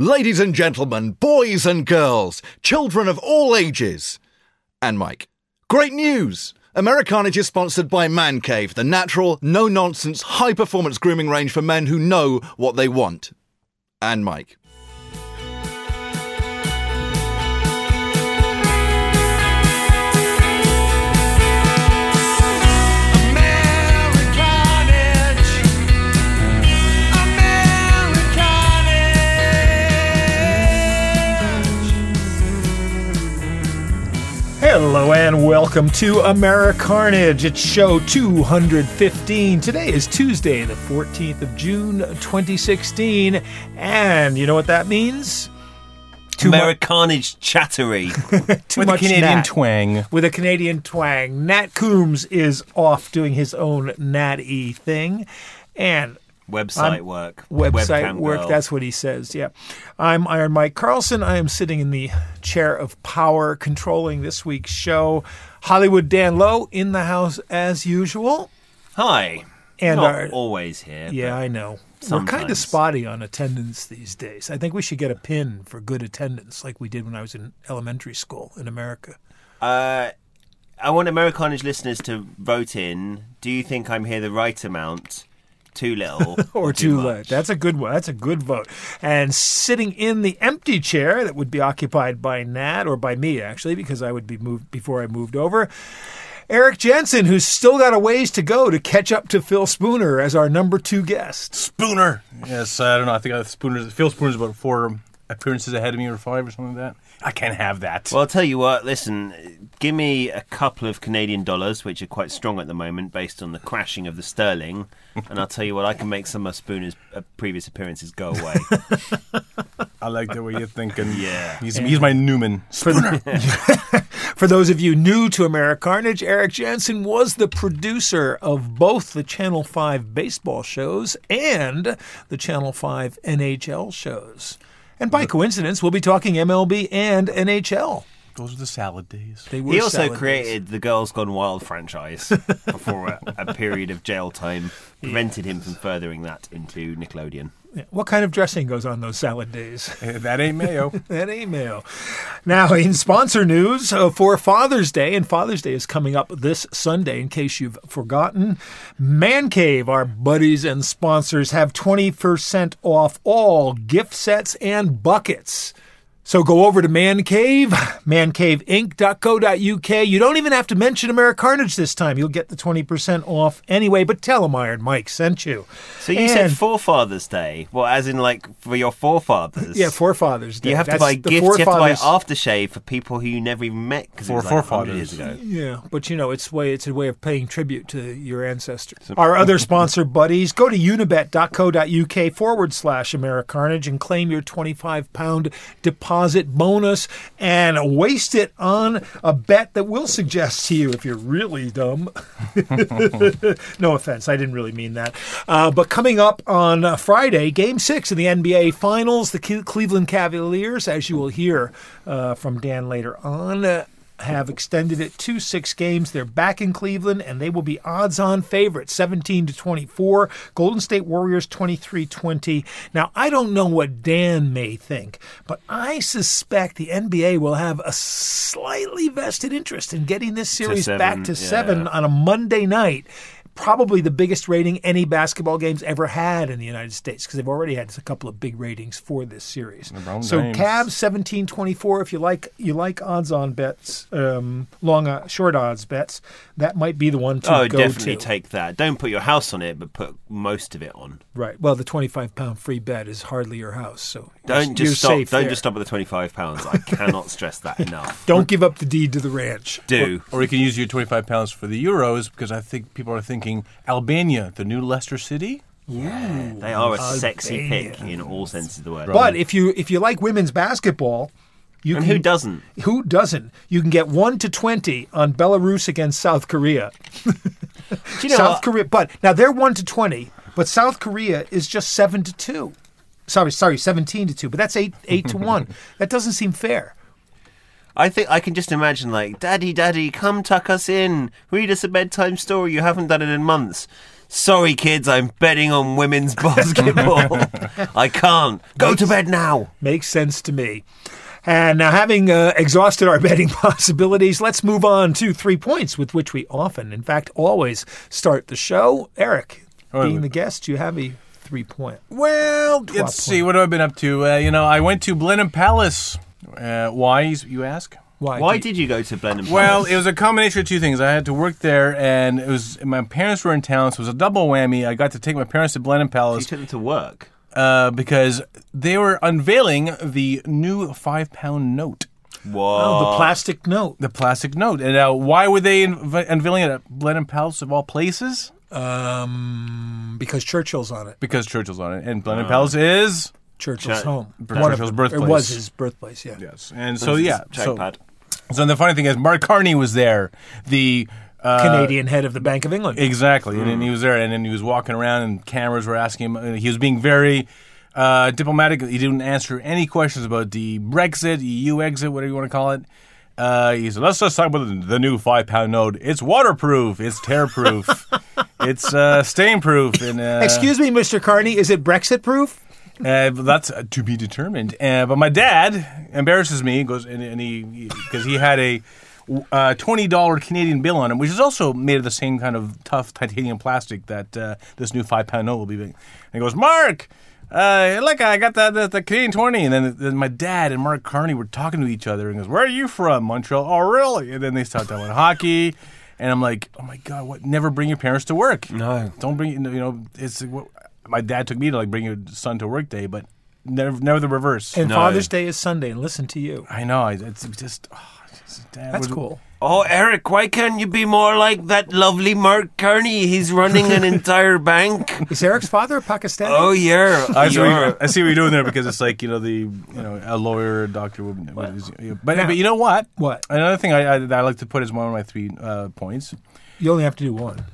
Ladies and gentlemen, boys and girls, children of all ages. And Mike. Great news! Americarnage is sponsored by Man Cave, the natural, no nonsense, high performance grooming range for men who know what they want. And Mike. Hello and welcome to Americarnage. It's show 215. Today is Tuesday, the 14th of June, 2016. And you know what that means? Too mu- Americarnage chattery. too with a much Canadian Nat. twang. With a Canadian twang. Nat Coombs is off doing his own Nat E thing. And Website I'm- work. website work. girl. That's what he says. Yeah. I'm Iron Mike Carlson. I am sitting in the chair of power controlling this week's show. Hollywood Dan Lowe in the house as usual. Hi. And Not our- always here. Yeah, I know. We're kind of spotty on attendance these days. I think we should get a pin for good attendance like we did when I was in elementary school in America. Uh, I want Americarnage listeners to vote in. Do you think I'm here the right amount? Too little or too much? late. That's a good one. That's a good vote. And sitting in the empty chair that would be occupied by Nat or by me actually, because I would be moved before I moved over. Erik Janssen, who's still got a ways to go to catch up to Phil Spooner as our number two guest. Spooner. Yes, I don't know. I think I Spooner's Phil Spooner's about four appearances ahead of me or five or something like that. I can't have that. Well, I'll tell you what. Listen, give me a couple of Canadian dollars, which are quite strong at the moment, based on the crashing of the sterling, and I'll tell you what. I can make some of Spooner's uh, previous appearances go away. I like the way you're thinking. Yeah. He's, he's my Newman. Spooner. For those of you new to America Carnage, Erik Janssen was the producer of both the Channel 5 baseball shows and the Channel 5 NHL shows. And by coincidence, we'll be talking MLB and NHL. Those are the salad days. They were He also salad days. created the Girls Gone Wild franchise before a, a period of jail time prevented him from furthering that into Nickelodeon. What kind of dressing goes on those salad days? Eh, that ain't mayo. that ain't mayo. Now, in sponsor news uh, for Father's Day, and Father's Day is coming up this Sunday, in case you've forgotten, Man Cave, our buddies and sponsors, have 20% off all gift sets and buckets. So go over to Man Cave, mancaveinc.co.uk. You don't even have to mention Americarnage this time. You'll get the 20% off anyway, but tell them Iron Mike sent you. So you said Forefathers Day. Well, as in like for your forefathers. Yeah, Forefathers Day. You have to buy gifts. You have to buy forefathers- aftershave for people who you never even met because it For was like 100 forefathers. years ago. Yeah, but you know, it's way it's a way of paying tribute to your ancestors. Our other sponsor buddies, go to unibet.co.uk forward slash Americarnage and claim your 25 pound deposit bonus and waste it on a bet that we'll suggest to you if you're really dumb. no offense, I didn't really mean that. Uh, but coming up on Friday, Game Six of the NBA Finals, the Cleveland Cavaliers, as you will hear uh, from Dan later on. Have extended it to six games. They're back in Cleveland and they will be odds on favorites 17 to 24. Golden State Warriors 23 20. Now, I don't know what Dan may think, but I suspect the NBA will have a slightly vested interest in getting this series seven, back to yeah. seven on a Monday night. Probably the biggest rating any basketball game's ever had in the United States because they've already had a couple of big ratings for this series. So James. Cavs seventeen twenty four. If you like you like odds on bets, um, long uh, short odds bets, that might be the one to Oh, go definitely to. take that. Don't put your house on it, but put most of it on. right. Well, the twenty five pound free bet is hardly your house, so Don't you're just stop. safe Don't there. just stop at the twenty-five pounds. I cannot stress that enough. Don't give up the deed to the ranch. Do or you can use your 25 pounds for the Euros because I think people are thinking Albania, the new Leicester City. Yeah, they are a sexy Albania. pick in all senses of the word. But if you if you like women's basketball, you and can, who doesn't? Who doesn't? You can get one to twenty on Belarus against South Korea. You know South what? Korea, but now they're one to twenty, but South Korea is just seven to two. Sorry, sorry, seventeen to two, but that's eight eight to one. That doesn't seem fair. I think I can just imagine like, Daddy, Daddy, come tuck us in. Read us a bedtime story. You haven't done it in months. Sorry, kids, I'm betting on women's basketball. I can't. Go to bed now. Makes sense to me. And now, having uh, exhausted our betting possibilities, let's move on to three points, with which we often, in fact, always start the show. Erik, Oh, being the guest, you have a three point. Well, let's see. What have I been up to? Uh, you know, I went to Blenheim Palace. Uh, why, you ask? Why? Why do did you go to Blenheim Palace? Well, it was a combination of two things. I had to work there, and it was my parents were in town, so it was a double whammy. I got to take my parents to Blenheim you Palace took them to work. uh, because they were unveiling the new five pound note, Whoa. Oh, the plastic note. the plastic note. And uh, why were they unve- unveiling it at Blenheim Palace of all places? Um, because Churchill's on it. Because Churchill's on it, and Blenheim Palace is Churchill's Ch- home. Churchill's One of- birthplace. It was his birthplace, yeah. yes, and so yeah, so, so the funny thing is, Mark Carney was there, the uh, Canadian head of the Bank of England. Exactly, and then he was there, and then he was walking around, and cameras were asking him. and He was being very uh, diplomatic. He didn't answer any questions about the Brexit, EU exit, whatever you want to call it. Uh, he said, "Let's just talk about the, the new five pound note. It's waterproof. It's tear-proof. it's uh, stain-proof." And uh, Excuse me, Mr. Carney, is it Brexit proof? Uh, that's uh, to be determined. Uh, but my dad embarrasses me. Goes and, and he because he had a uh, twenty dollar Canadian bill on him, which is also made of the same kind of tough titanium plastic that uh, this new five pound note will be. And he goes, Mark. Uh, look, I got the, the, the Canadian 20. And then, then my dad and Mark Carney were talking to each other and goes, Where are you from? Montreal. Oh, really? And then they start talking hockey. And I'm like, Oh my God, what? Never bring your parents to work. No. Don't bring, you know, it's what my dad took me to like bring your son to work day, but never, never the reverse. And No. Father's Day is Sunday, and listen to you. I know. I- It's just, oh, just- dad That's was- cool. Oh, Erik, why can't you be more like that lovely Mark Carney? He's running an entire bank. Is Erik's father a Pakistani? Oh, yeah. I see, what You're- I see what you're doing there because it's like you know the you know a lawyer, a doctor. would- would- is- But but you know what? What? Another thing I, I, that I like to put as one of my three uh, points. You only have to do one.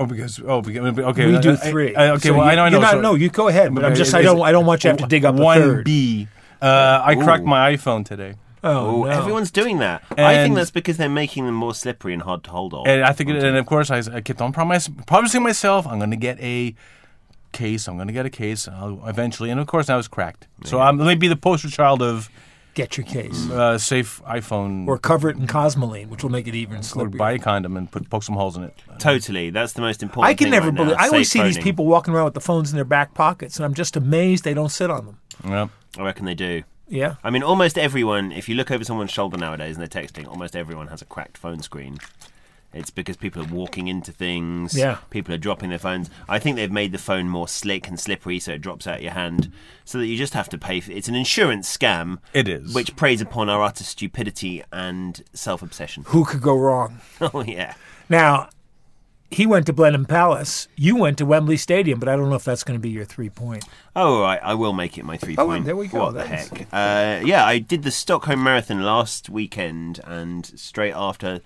Oh, because oh, because, okay. We do three. I- okay, So well you- I know. I know. not- so- no, you go ahead. But I'm Okay, just. I don't. I don't want you to have to dig up a one third. B. Uh, I cracked Ooh. my iPhone today. Oh, no. everyone's doing that. I think that's because they're making them more slippery and hard to hold on. And I think, it, and of course, I, I kept on promise, promising myself I'm going to get a case. I'm going to get a case I'll, eventually, and of course, I was cracked. So I'm let me be the poster child of Get your case. uh, safe iPhone Or cover it in Cosmoline, which will make it even or slipperier. buy a condom and put poke some holes in it. Totally. That's the most important I can thing never right now, believe. I always see safe these people walking around with the phones in their back pockets, and I'm just amazed they don't sit on them. Yeah. I reckon they do. Yeah. I mean, almost everyone, if you look over someone's shoulder nowadays and they're texting, almost everyone has a cracked phone screen. It's because people are walking into things. Yeah. People are dropping their phones. I think they've made the phone more slick and slippery so it drops out your hand so that you just have to pay for it. It's an insurance scam. It is. Which preys upon our utter stupidity and self obsession. Who could go wrong? oh, yeah. Now, he went to Blenheim Palace. You went to Wembley Stadium, but I don't know if that's going to be your three point. Oh, all right. I will make it my three Oh, point. Oh, there we go. What the heck? Uh, yeah, I did the Stockholm Marathon last weekend, and straight after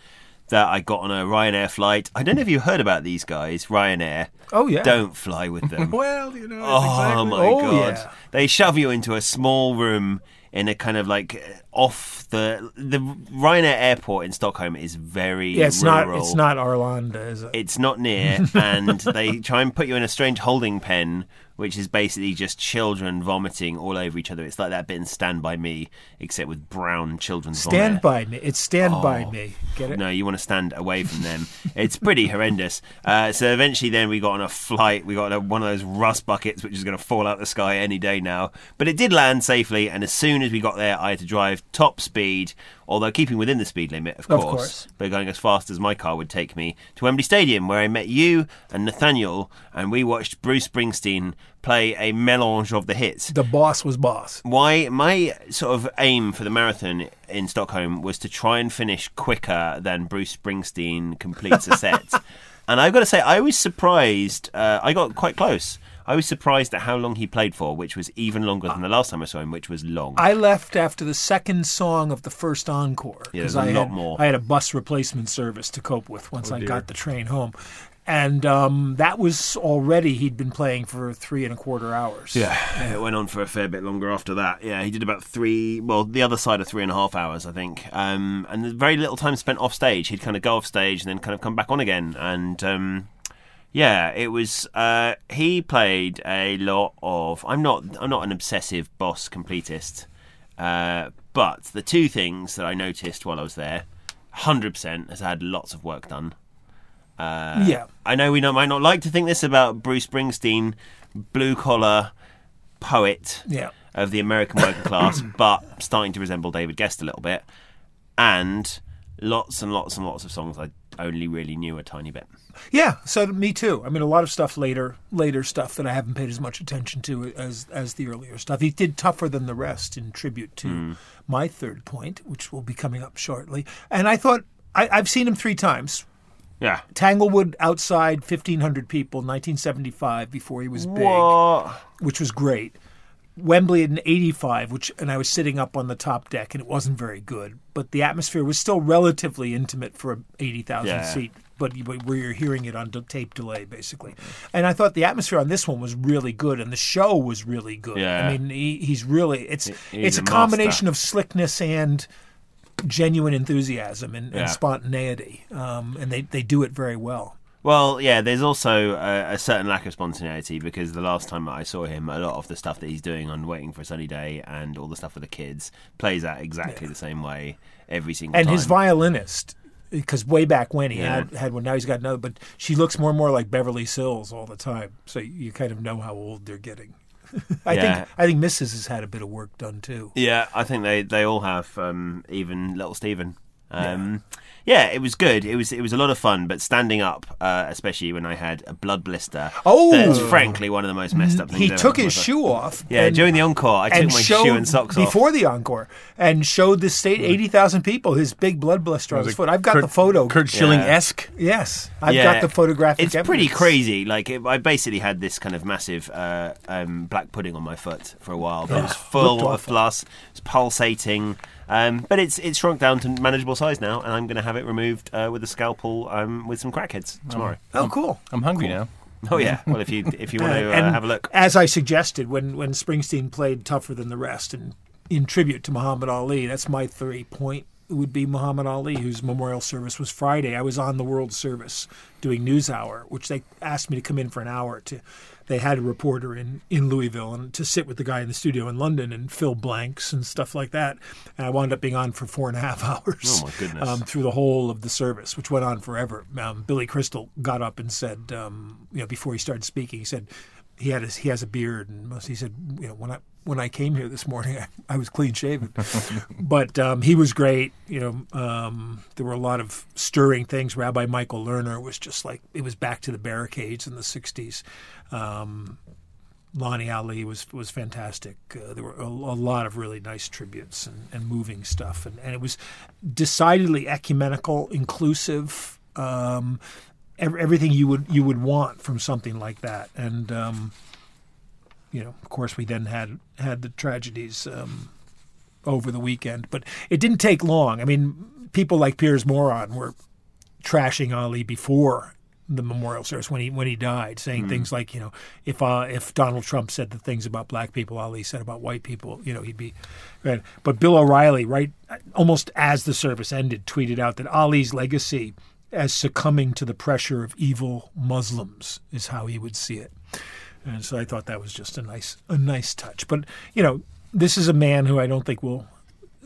that, I got on a Ryanair flight. I don't know if you heard about these guys, Ryanair. Oh, yeah. Don't fly with them. Well, you know, oh exactly. my Oh, god! yeah. They shove you into a small room in a kind of like off the the Ryanair airport in Stockholm is very Yeah, it's rural. not. It's not Arlanda, is it? It's not near, and they try and put you in a strange holding pen, which is basically just children vomiting all over each other. It's like that bit in Stand By Me, except with brown children's Stand vomit. by me. It's Stand by Oh. me. Get it? No, you want to stand away from them. it's pretty horrendous. Uh, so eventually, then we got on a flight. We got a, one of those rust buckets, which is going to fall out the sky any day now. But it did land safely, and as soon as we got there, I had to drive top speed, although keeping within the speed limit, of Of course, course. but going as fast as my car would take me to Wembley Stadium, where I met you and Nathaniel, and we watched Bruce Springsteen play a melange of the hits The boss was boss. why my sort of aim for the marathon in Stockholm was to try and finish quicker than Bruce Springsteen completes a set. and I've got to say, I was surprised. Uh, I got quite close. I was surprised at how long he played for, which was even longer than the last time I saw him, which was long. I left after the second song of the first encore Yeah, there's I a lot had, more. I had a bus replacement service to cope with once Oh, I got the train home, and um, that was already he'd been playing for three and a quarter hours. Yeah, it went on for a fair bit longer after that. Yeah, he did about three, well, the other side of three and a half hours, I think. Um, and very little time spent off stage. He'd kind of go off stage and then kind of come back on again. And um, Yeah, it was. Uh, he played a lot of. I'm not. I'm not an obsessive boss completist, uh, but the two things that I noticed while I was there, hundred percent has had lots of work done. Uh, Yeah. I know we not, might not like to think this about Bruce Springsteen, blue collar poet Yeah. of the American working class, but starting to resemble David Gest a little bit, and lots and lots and lots of songs I only really knew a tiny bit. Yeah, so me too. I mean, a lot of stuff later, later stuff that I haven't paid as much attention to as as the earlier stuff. He did tougher than the rest in tribute to hmm. my third point, which will be coming up shortly. And I thought I, I've seen him three times. Yeah. Tanglewood outside, fifteen hundred people, nineteen seventy five, before he was big, which was great. Wembley in '85, which and I was sitting up on the top deck, and it wasn't very good, but the atmosphere was still relatively intimate for a eighty thousand Yeah. seat. But, where you're hearing it on tape delay, basically, and I thought the atmosphere on this one was really good, and the show was really good. Yeah. I mean, he, he's really it's he's it's a a combination of slickness and genuine enthusiasm and, Yeah. and spontaneity, um, and they they do it very well. Well, yeah, there's also a, a certain lack of spontaneity because the last time that I saw him, a lot of the stuff that he's doing on Waiting for a Sunny Day and all the stuff with the kids plays out exactly the same way every single and time. And his violinist because way back when he Yeah. had had one now he's got another but she looks more and more like beverly sills all the time so you kind of know how old they're getting i Yeah. think i think mrs has had a bit of work done too Yeah, I think they, they all have, um, even little Steven. Um, yeah. It was good. It was it was a lot of fun, but standing up, uh, especially when I had a blood blister. Oh! that's frankly one of the most messed up things. he ever. took his shoe off Yeah, and- during the encore, I took my showed shoe and socks off. before the encore and showed the state 80,000 people his big blood blister on his foot. I've got Kurt, the photo. Curt Schilling esque. yes, I've Yeah, got the photographic. It's pretty crazy. Like it, I basically had this kind of massive uh, um, black pudding on my foot for a while, but it was full of awful. pus. It's pulsating. Um, but it's it's shrunk down to manageable size now, and I'm going to have it removed uh, with a scalpel um, with some crackheads tomorrow. Oh, cool. I'm hungry now. Oh yeah. Well, if you if you want to uh, and have a look, As I suggested when when Springsteen played tougher than the rest and in tribute to Muhammad Ali, that's my three point would be Muhammad Ali, whose memorial service was Friday. I was on the World Service doing News Hour, which they asked me to come in for an hour to. They had a reporter in, in Louisville and to sit with the guy in the studio in London and fill blanks and stuff like that. And I wound up being on for four and a half hours. Oh, my goodness. Um, through the whole of the service, which went on forever. Um, Billy Crystal got up and said, um, you know, before he started speaking, he said he had his, he has a beard, and he said, you know, when I when I came here this morning, I, I was clean shaven, but um, he was great. You know, um, there were a lot of stirring things. Rabbi Michael Lerner was just like it was back to the barricades in the '60s. Um, Lonnie Ali was was fantastic. Uh, there were a, a lot of really nice tributes and, and moving stuff, and, and it was decidedly ecumenical, inclusive, um, ev- everything you would you would want from something like that. And um, you know, of course, we then had had the tragedies um, over the weekend, but it didn't take long. I mean, people like Piers Moron were trashing Ali before the memorial service when he when he died, saying things like, you know, if uh, if Donald Trump said the things about black people Ali said about white people, you know, he'd be. Right. But Bill O'Reilly, right, almost as the service ended, tweeted out that Ali's legacy as succumbing to the pressure of evil Muslims is how he would see it. And so I thought that was just a nice a nice touch. But you know, this is a man who I don't think will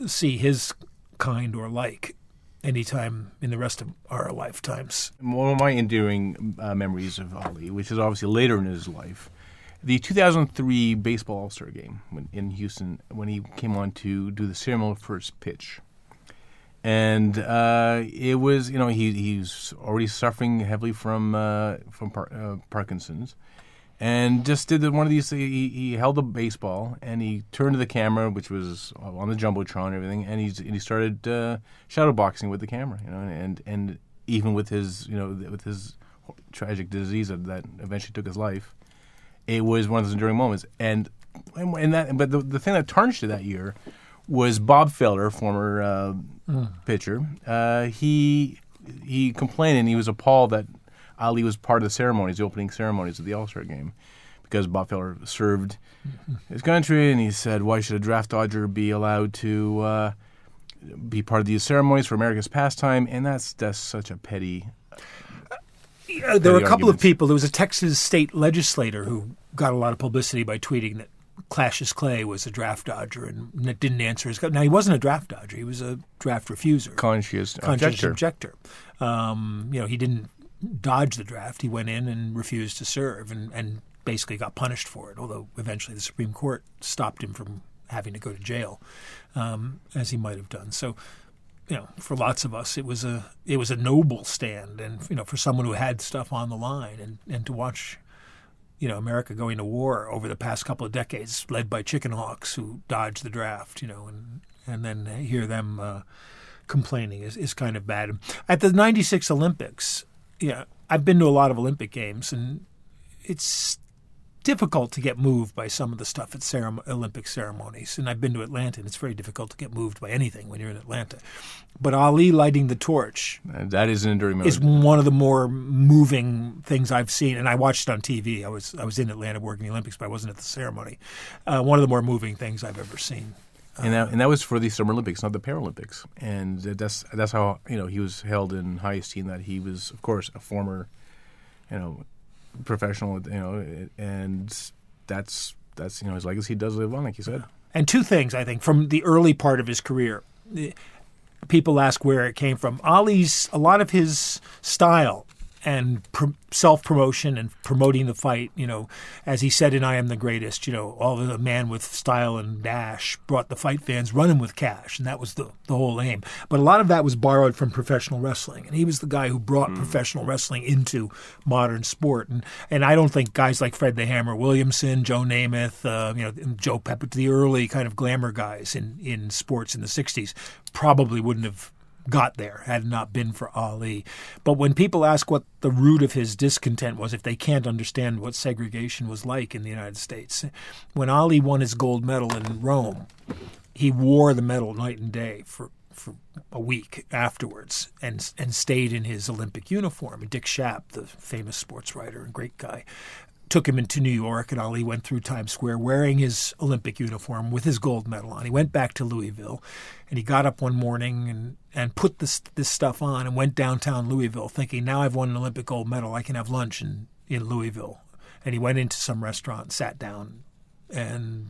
see his kind or like anytime in the rest of our lifetimes. One of my endearing uh, memories of Ali, which is obviously later in his life, the 2003 baseball All Star game when, in Houston when he came on to do the ceremonial first pitch. And uh, it was, you know, he he's already suffering heavily from uh, from par- uh, Parkinson's, and just did the, one of these. He, he held a baseball and he turned to the camera, which was on the jumbotron and everything, and he's and he started uh, shadow boxing with the camera, you know, and and even with his you know with his tragic disease that, eventually took his life, it was one of those enduring moments. And and, and that but the, the thing that tarnished it that year was Bob Feller, former uh, pitcher. Uh, he he complained and he was appalled that Ali was part of the ceremonies, the opening ceremonies of the All Star game, because Bob Feller served his country, and he said, "Why should a draft dodger be allowed to uh, be part of these ceremonies for America's pastime?" And that's that's such a petty. Uh, there were a couple of people. There was a Texas state legislator who got a lot of publicity by tweeting that Cassius Clay was a draft dodger and didn't answer his. Now he wasn't a draft dodger; he was a draft refuser, Conscious conscious objector. objector. Um, you know, he didn't dodge the draft. He went in and refused to serve, and, and basically got punished for it. Although eventually the Supreme Court stopped him from having to go to jail, um, as he might have done. So you know, for lots of us, it was a it was a noble stand, and you know, for someone who had stuff on the line, and and to watch, you know, America going to war over the past couple of decades, led by chicken hawks who dodged the draft, you know, and and then hear them uh, complaining is, is kind of bad. At the '96 Olympics, yeah, I've been to a lot of Olympic games, and it's difficult to get moved by some of the stuff at Olympic ceremonies. And I've been to Atlanta, and it's very difficult to get moved by anything when you're in Atlanta. But Ali lighting the torch And that is an enduring memory. is one of the more moving things I've seen, and I watched it on TV. I was I was in Atlanta working the Olympics, but I wasn't at the ceremony. Uh, one of the more moving things I've ever seen. And that, and that was for the Summer Olympics, not the Paralympics. And that's that's how you know he was held in high esteem. That he was, of course, a former, you know, professional. You know, and that's that's you know his legacy does live on, like you said. And two things, I think, from the early part of his career. People ask where it came from. Ali's, a lot of his style and pr- self promotion and promoting the fight, you know, as he said in I Am the Greatest, you know, all the man with style and dash brought the fight fans running with cash. And that was the, the whole aim. But a lot of that was borrowed from professional wrestling. And he was the guy who brought professional wrestling into modern sport. And, and I don't think guys like Fred the Hammer Williamson, Joe Namath, uh, you know, Joe Pepper, the early kind of glamour guys in, in sports in the 60s, probably wouldn't have got there had it not been for Ali. But when people ask what the root of his discontent was, if they can't understand what segregation was like in the United States, when Ali won his gold medal in Rome, he wore the medal night and day for for a week afterwards and and stayed in his Olympic uniform. And Dick Schaap, the famous sports writer and great guy, took him into New York, and Ali went through Times Square wearing his Olympic uniform with his gold medal on. He went back to Louisville, and he got up one morning and, and put this this stuff on and went downtown Louisville, thinking, "Now I've won an Olympic gold medal. I can have lunch in in Louisville." And he went into some restaurant, sat down, and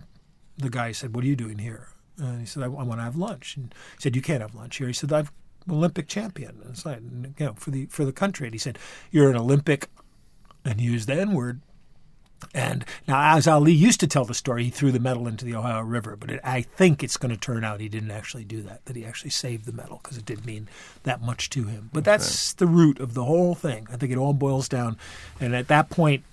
the guy said, "What are you doing here?" And he said, "I, I want to have lunch." And he said, "You can't have lunch here." He said, "I'm an Olympic champion. It's like, you know, for the for the country." And he said, "You're an Olympic," and he used the N word. And now, as Ali used to tell the story, he threw the medal into the Ohio River. But it, I think it's going to turn out he didn't actually do that; that he actually saved the medal because it did mean that much to him. But that's the root of the whole thing. I think it all boils down. And at that point,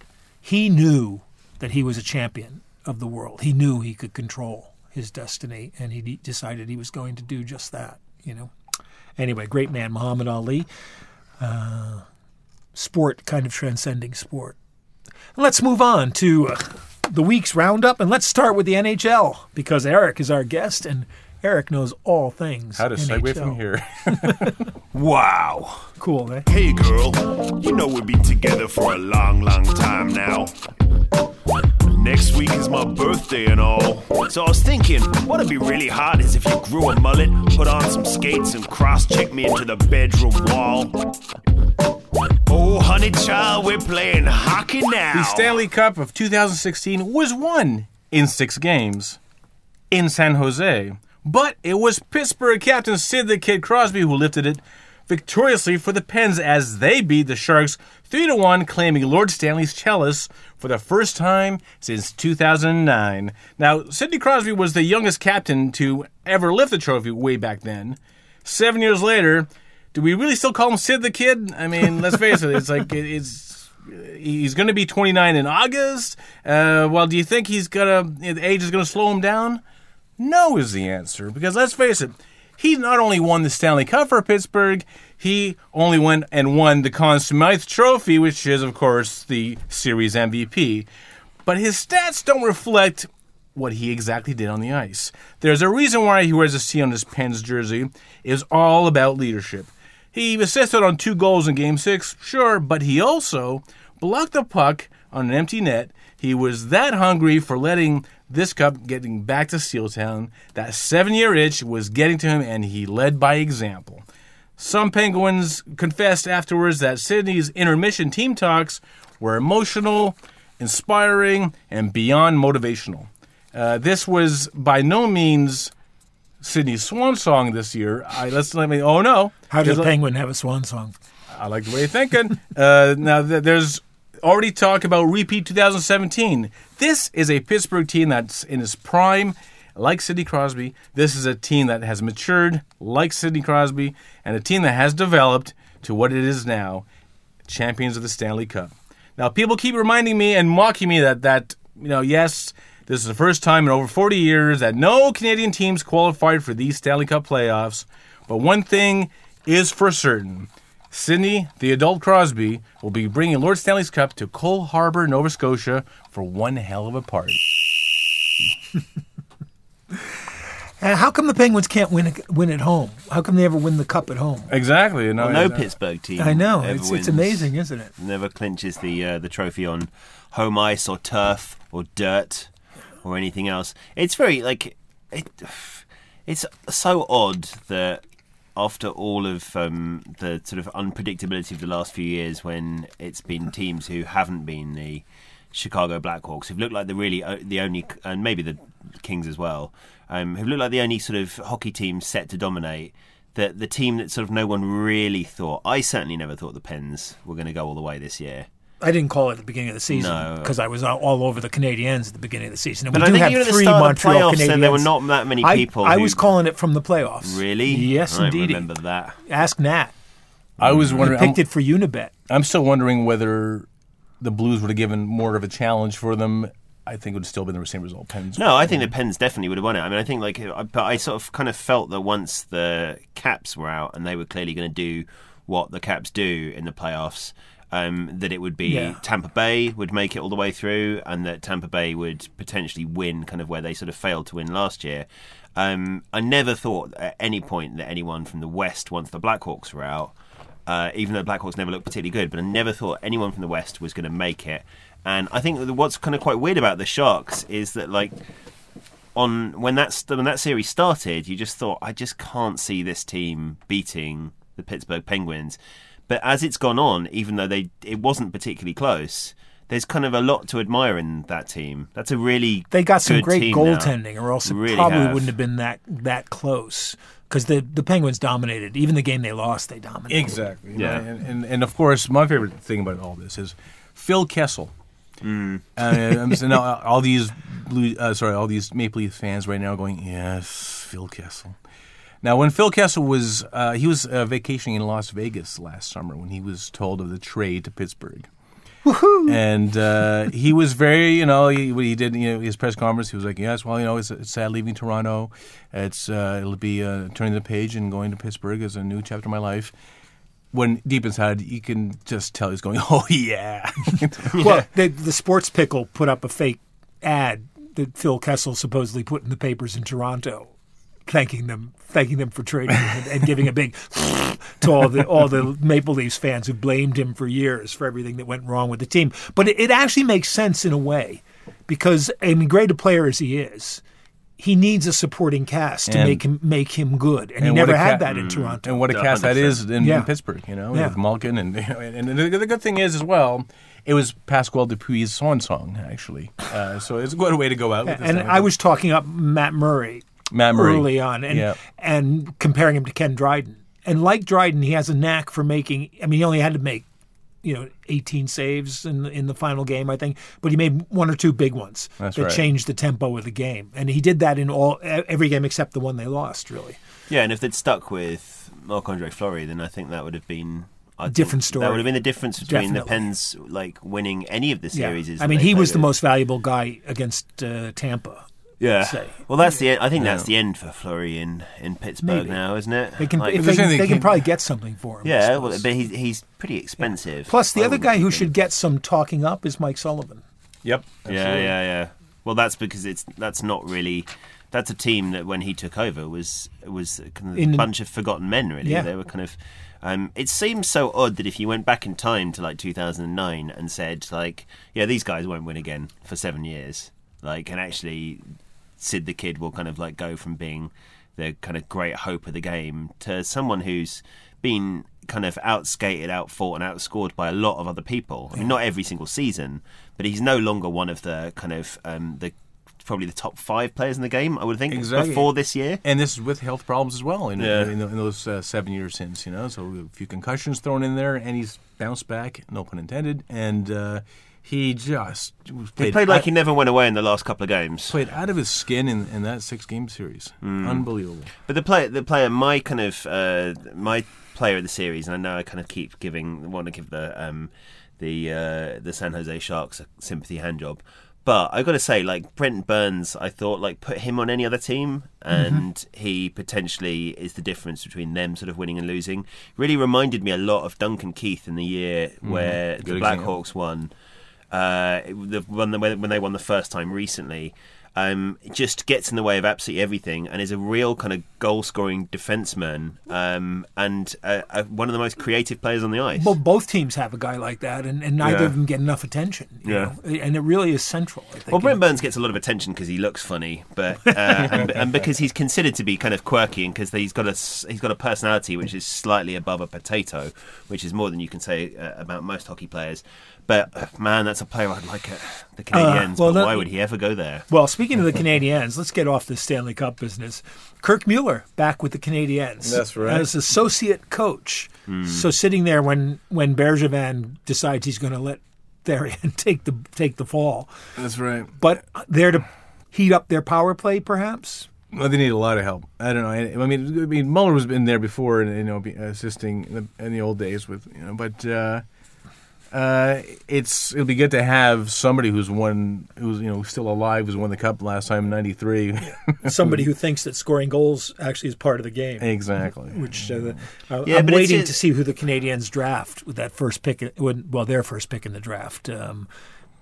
he knew that he was a champion of the world. He knew he could control his destiny, and he de- decided he was going to do just that. You know. Anyway, great man, Muhammad Ali. Uh, sport, kind of transcending sport. Let's move on to uh, the week's roundup, and let's start with the NHL because Erik is our guest, and Erik knows all things. How to segue NHL. from here? Wow. Cool, eh? Hey girl, you know we've been together for a long, long time now. Next week is my birthday and all. So I was thinking, what'd be really hot is if you grew a mullet, put on some skates, and cross check me into the bedroom wall. Oh, honey child, we're playing hockey now. The Stanley Cup of 2016 was won in six games in San Jose, but it was Pittsburgh captain Sid the Kid Crosby who lifted it victoriously for the Pens as they beat the Sharks 3 to 1, claiming Lord Stanley's chalice for the first time since 2009. Now, Sidney Crosby was the youngest captain to ever lift the trophy way back then. Seven years later, do we really still call him Sid the Kid? I mean, let's face it, it's like it- it's he's going to be 29 in August. Uh, well, do you think he's gonna the age is going to slow him down? No, is the answer because let's face it, he not only won the Stanley Cup for Pittsburgh, he only went and won the Conn Smythe Trophy, which is of course the series MVP. But his stats don't reflect what he exactly did on the ice. There's a reason why he wears a C on his Pens jersey. It's all about leadership. He assisted on two goals in Game 6, sure, but he also blocked the puck on an empty net. He was that hungry for letting this cup getting back to Steeltown. That seven year itch was getting to him, and he led by example. Some Penguins confessed afterwards that Sidney's intermission team talks were emotional, inspiring, and beyond motivational. Uh, this was by no means Sidney's swan song this year. I, let's let me. Oh no! How does There's a a- penguin have a swan song? I like the way you're thinking. uh, now, th- there's already talk about repeat 2017. This is a Pittsburgh team that's in its prime, like Sidney Crosby. This is a team that has matured, like Sidney Crosby, and a team that has developed to what it is now, champions of the Stanley Cup. Now, people keep reminding me and mocking me that that you know, yes, this is the first time in over 40 years that no Canadian teams qualified for these Stanley Cup playoffs. But one thing is for certain. Sidney, the adult Crosby, will be bringing Lord Stanley's Cup to Cole Harbour, Nova Scotia for one hell of a party. And how come the Penguins can't win win at home? How come they ever win the cup at home? Exactly. No, Well, no no, Pittsburgh team. I know ever it's it's amazing, isn't it? Never clinches the uh, the trophy on home ice or turf or dirt or anything else. It's very like it. It's so odd that after all of um, the sort of unpredictability of the last few years, when it's been teams who haven't been the Chicago Blackhawks, who've looked like the really the only, and maybe the Kings as well, um, who've looked like the only sort of hockey team set to dominate. That the team that sort of no one really thought. I certainly never thought the Pens were going to go all the way this year. I didn't call it at the beginning of the season No. because I was all- all over the Canadiens at the beginning of the season. And But we I do think have even at the three start the Montreal playoffs, Canadiens. then there were not that many people I, who- was calling it from the playoffs. Really? Yes, indeed. I don't indeed. remember that. Ask Nat. I was I wondering. picked I'm, it for Unibet. I'm still wondering whether the Blues would have given more of a challenge for them. I think it would have still been the same result. Pens. No, I think the Pens definitely would have won it. I mean, I think like, but I sort of kind of felt that once the Caps were out and they were clearly going to do what the Caps do in the playoffs, um, that it would be Yeah. Tampa Bay would make it all the way through, and that Tampa Bay would potentially win, kind of where they sort of failed to win last year. Um, I never thought at any point that anyone from the West, once the Blackhawks were out, uh, even though the Blackhawks never looked particularly good, but I never thought anyone from the West was going to make it. And I think what's kind of quite weird about the Sharks is that like on when that when that series started, you just thought I just can't see this team beating the Pittsburgh Penguins. But as it's gone on, even though they it wasn't particularly close, there's kind of a lot to admire in that team. That's a really They got some good great team now. goaltending, or else it Really probably have. wouldn't have been that that close. Because the the Penguins dominated. Even the game they lost, they dominated. Exactly. you know, Yeah. And, and, and of course, my favorite thing about all this is Phil Kessel. Mm. Uh, I'm now, all these blue, uh, sorry, all these Maple Leaf fans right now going, yes, Phil Kessel. Now, when Phil Kessel was, uh, he was uh, vacationing in Las Vegas last summer when he was told of the trade to Pittsburgh. And uh, he was very, you know, he, he did you know, his press conference. He was like, "Yes, well, you know, it's, it's sad leaving Toronto. It's uh, it'll be uh, turning the page and going to Pittsburgh as a new chapter of my life." When deep inside, you can just tell he's going, "Oh yeah." Well, the, the Sports Pickle put up a fake ad that Phil Kessel supposedly put in the papers in Toronto, thanking them, thanking them for trading and, and giving a big to all the all the Maple Leafs fans who blamed him for years for everything that went wrong with the team. But it, it actually makes sense in a way because, I mean, great a player as he is. He needs a supporting cast to And- make him make him good, and, he And what never a had that in Toronto. and what a cast that 100%. is in, Yeah. in Pittsburgh, you know, Yeah. with Malkin and you know, and, and the, the good thing is as well, it was Pascal Dupuis's swan song actually, uh, so it's a good way to go out. With this and. I was talking up Matt Murray Matt Murray. early on, and Yeah. and comparing him to Ken Dryden. And like Dryden, he has a knack for making. I mean, he only had to make, you know, 18 saves in in the final game, I think, but he made one or two big ones That's that right. changed the tempo of the game, and he did that in all every game except the one they lost. Really, Yeah, and if they'd stuck with Marc Andre Fleury, then I think that would have been I Different story. That would have been the difference between Definitely. the Pens like winning any of the series. Yeah. I mean, he was the most valuable guy against uh, Tampa. Yeah. say. Well, that's the. End. I think that's the end for Fleury in, in Pittsburgh Maybe. now, isn't it? They can Like- if they, they, they can can- probably get something for him. Yeah, well, but he's he's pretty expensive. Plus, the I other guy who should get some talking up is Mike Sullivan. Yep. Yeah, yeah, yeah. Well, that's because it's that's not really. That's a team that when he took over was was kind of In- a bunch of forgotten men. Really, Yeah. they were kind of. Um, it seems so odd that if you went back in time to like 2009 and said like, yeah, these guys won't win again for seven years, like, and actually, Sid the Kid will kind of like go from being the kind of great hope of the game to someone who's been kind of outskated, outfought, and outscored by a lot of other people. I mean, not every single season, but he's no longer one of the kind of um, the probably the top five players in the game. I would think Exactly. before this year. And this is with health problems as well in, Yeah. in, in those uh, seven years since, you know. So a few concussions thrown in there, and he's bounced back, no pun intended. And uh, he just played, He played like out, he never went away in the last couple of games. played out of his skin in, in that six game series. Hmm. Unbelievable. But the player, the player, my kind of uh, my player of the series, and I know I kind of keep giving, want to give the um, the uh, the San Jose Sharks a sympathy hand job. But I got to say, like Brent Burns, I thought like put him on any other team, and he potentially is the difference between them sort of winning and losing. Really reminded me a lot of Duncan Keith in the year where the Good example. Blackhawks won uh, the one that- when they won the first time recently. Um, just gets in the way of absolutely everything, and is a real kind of goal-scoring defenseman, um, and uh, uh, one of the most creative players on the ice. Well, both teams have a guy like that, and, and neither Yeah. of them get enough attention. you Yeah. know? and it really is central. I think. Well, Brent Burns gets a lot of attention because he looks funny, but uh, and, and because he's considered to be kind of quirky, and because he's got a he's got a personality which is slightly above a potato, which is more than you can say uh, about most hockey players. But uh, man, that's a player I'd like at the Canadiens. Uh, well, but no- why would he ever go there? Well, speaking of the Canadiens, let's get off the Stanley Cup business. Kirk Muller back with the Canadiens. That's right. As associate coach. So sitting there when when Bergevin decides he's going to let Therrien take the take the fall, That's right. but there to heat up their power play, perhaps. Well, they need a lot of help. I don't know. I, I mean, I mean, Mueller was been there before, and you know, be- assisting in the, in the old days with you know, but uh, uh, it's it'll be good to have somebody who's won, who's you know still alive, who's won the cup last time in '93. Somebody who thinks that scoring goals actually is part of the game. exactly. Which uh, the- uh, Yeah, I'm waiting to see who the Canadiens draft with that first pick. in- When, well, their first pick in the draft. Um,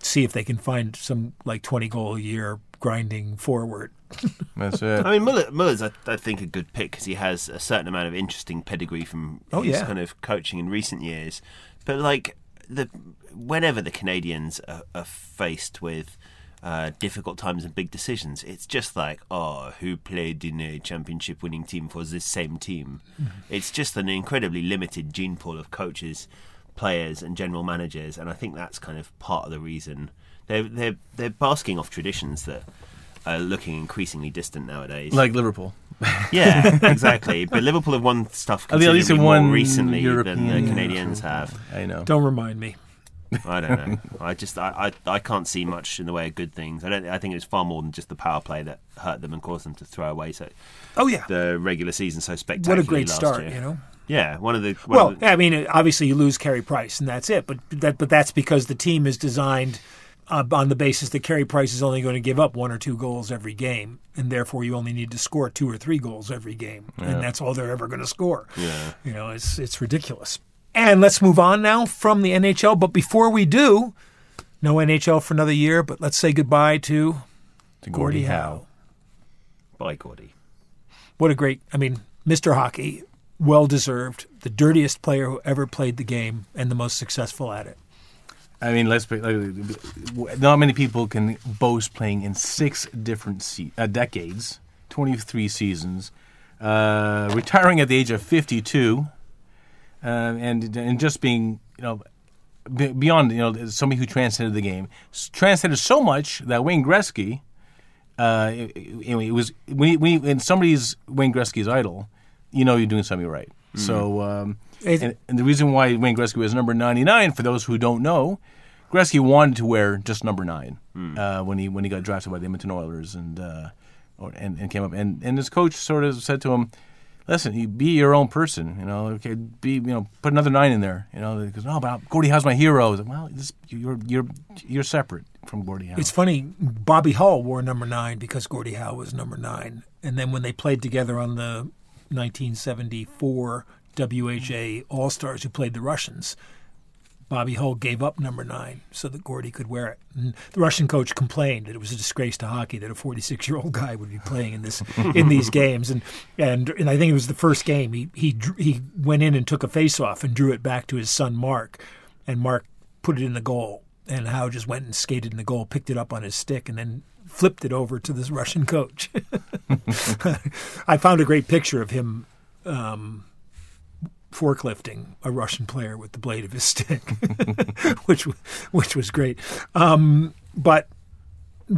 see if they can find some like 20 goal a year grinding forward. That's it. I mean, Muller, Muller's, I, I think, a good pick because he has a certain amount of interesting pedigree from Oh, his yeah. kind of coaching in recent years. But like the whenever the Canadiens are, are faced with uh, difficult times and big decisions, it's just like, oh, who played in a championship-winning team for this same team? Mm-hmm. It's just an incredibly limited gene pool of coaches, players, and general managers, and I think that's kind of part of the reason they're they're they're basking off traditions that. Are looking increasingly distant nowadays. like Liverpool. Yeah, exactly. But Liverpool have won stuff at least considerably more won recently European- than the Canadiens have. I know. Don't remind me. I don't know. I just I, I, I can't see much in the way of good things. I don't. I think it was far more than just the power play that hurt them and caused them to throw away so Oh yeah, the regular season so spectacular. what a great last start! year. You know. Yeah, one of the one Well, of the- I mean, obviously you lose Carey Price, and that's it. But that, but that's because the team is designed uh, on the basis that Carey Price is only going to give up one or two goals every game, and therefore you only need to score two or three goals every game, and that's all they're ever going to score. Yeah. You know, it's it's ridiculous. And let's move on now from the NHL. But before we do, no NHL for another year. But let's say goodbye to To Gordie Howe. Bye, Gordie. What a great, I mean, Mr. Hockey, well deserved, the dirtiest player who ever played the game and the most successful at it. I mean, let's be. Like, not many people can boast playing in six different se- uh, decades, twenty-three seasons, uh, retiring at the age of fifty-two, uh, and and just being you know be- beyond you know somebody who transcended the game, transcended so much that Wayne Gretzky. Uh, it, it, it was when, he- when, he- when somebody's Wayne Gretzky's idol, you know you're doing something right. So, um, and, and the reason why Wayne Gretzky was number 99, for those who don't know, Gretzky wanted to wear just number nine uh, when he when he got drafted by the Edmonton Oilers and uh, or, and, and came up. And, and his coach sort of said to him, "Listen, you be your own person. You know, okay, be you know, put another nine in there. You know, because no, but Gordie Howe's my hero. I like, well, this, you're you're you're separate from Gordie Howe. It's funny, Bobby Hull wore number nine because Gordie Howe was number nine. And then when they played together on the 1974 WHA All Stars, who played the Russians, Bobby Hull gave up number nine so that Gordie could wear it. And the Russian coach complained that it was a disgrace to hockey that a 46 year old guy would be playing in this in these games. And and and I think it was the first game he he he went in and took a face off and drew it back to his son Mark, and Mark put it in the goal. And Howe just went and skated in the goal, picked it up on his stick, and then flipped it over to this Russian coach. I found a great picture of him um, forklifting a Russian player with the blade of his stick, which which was great. Um, but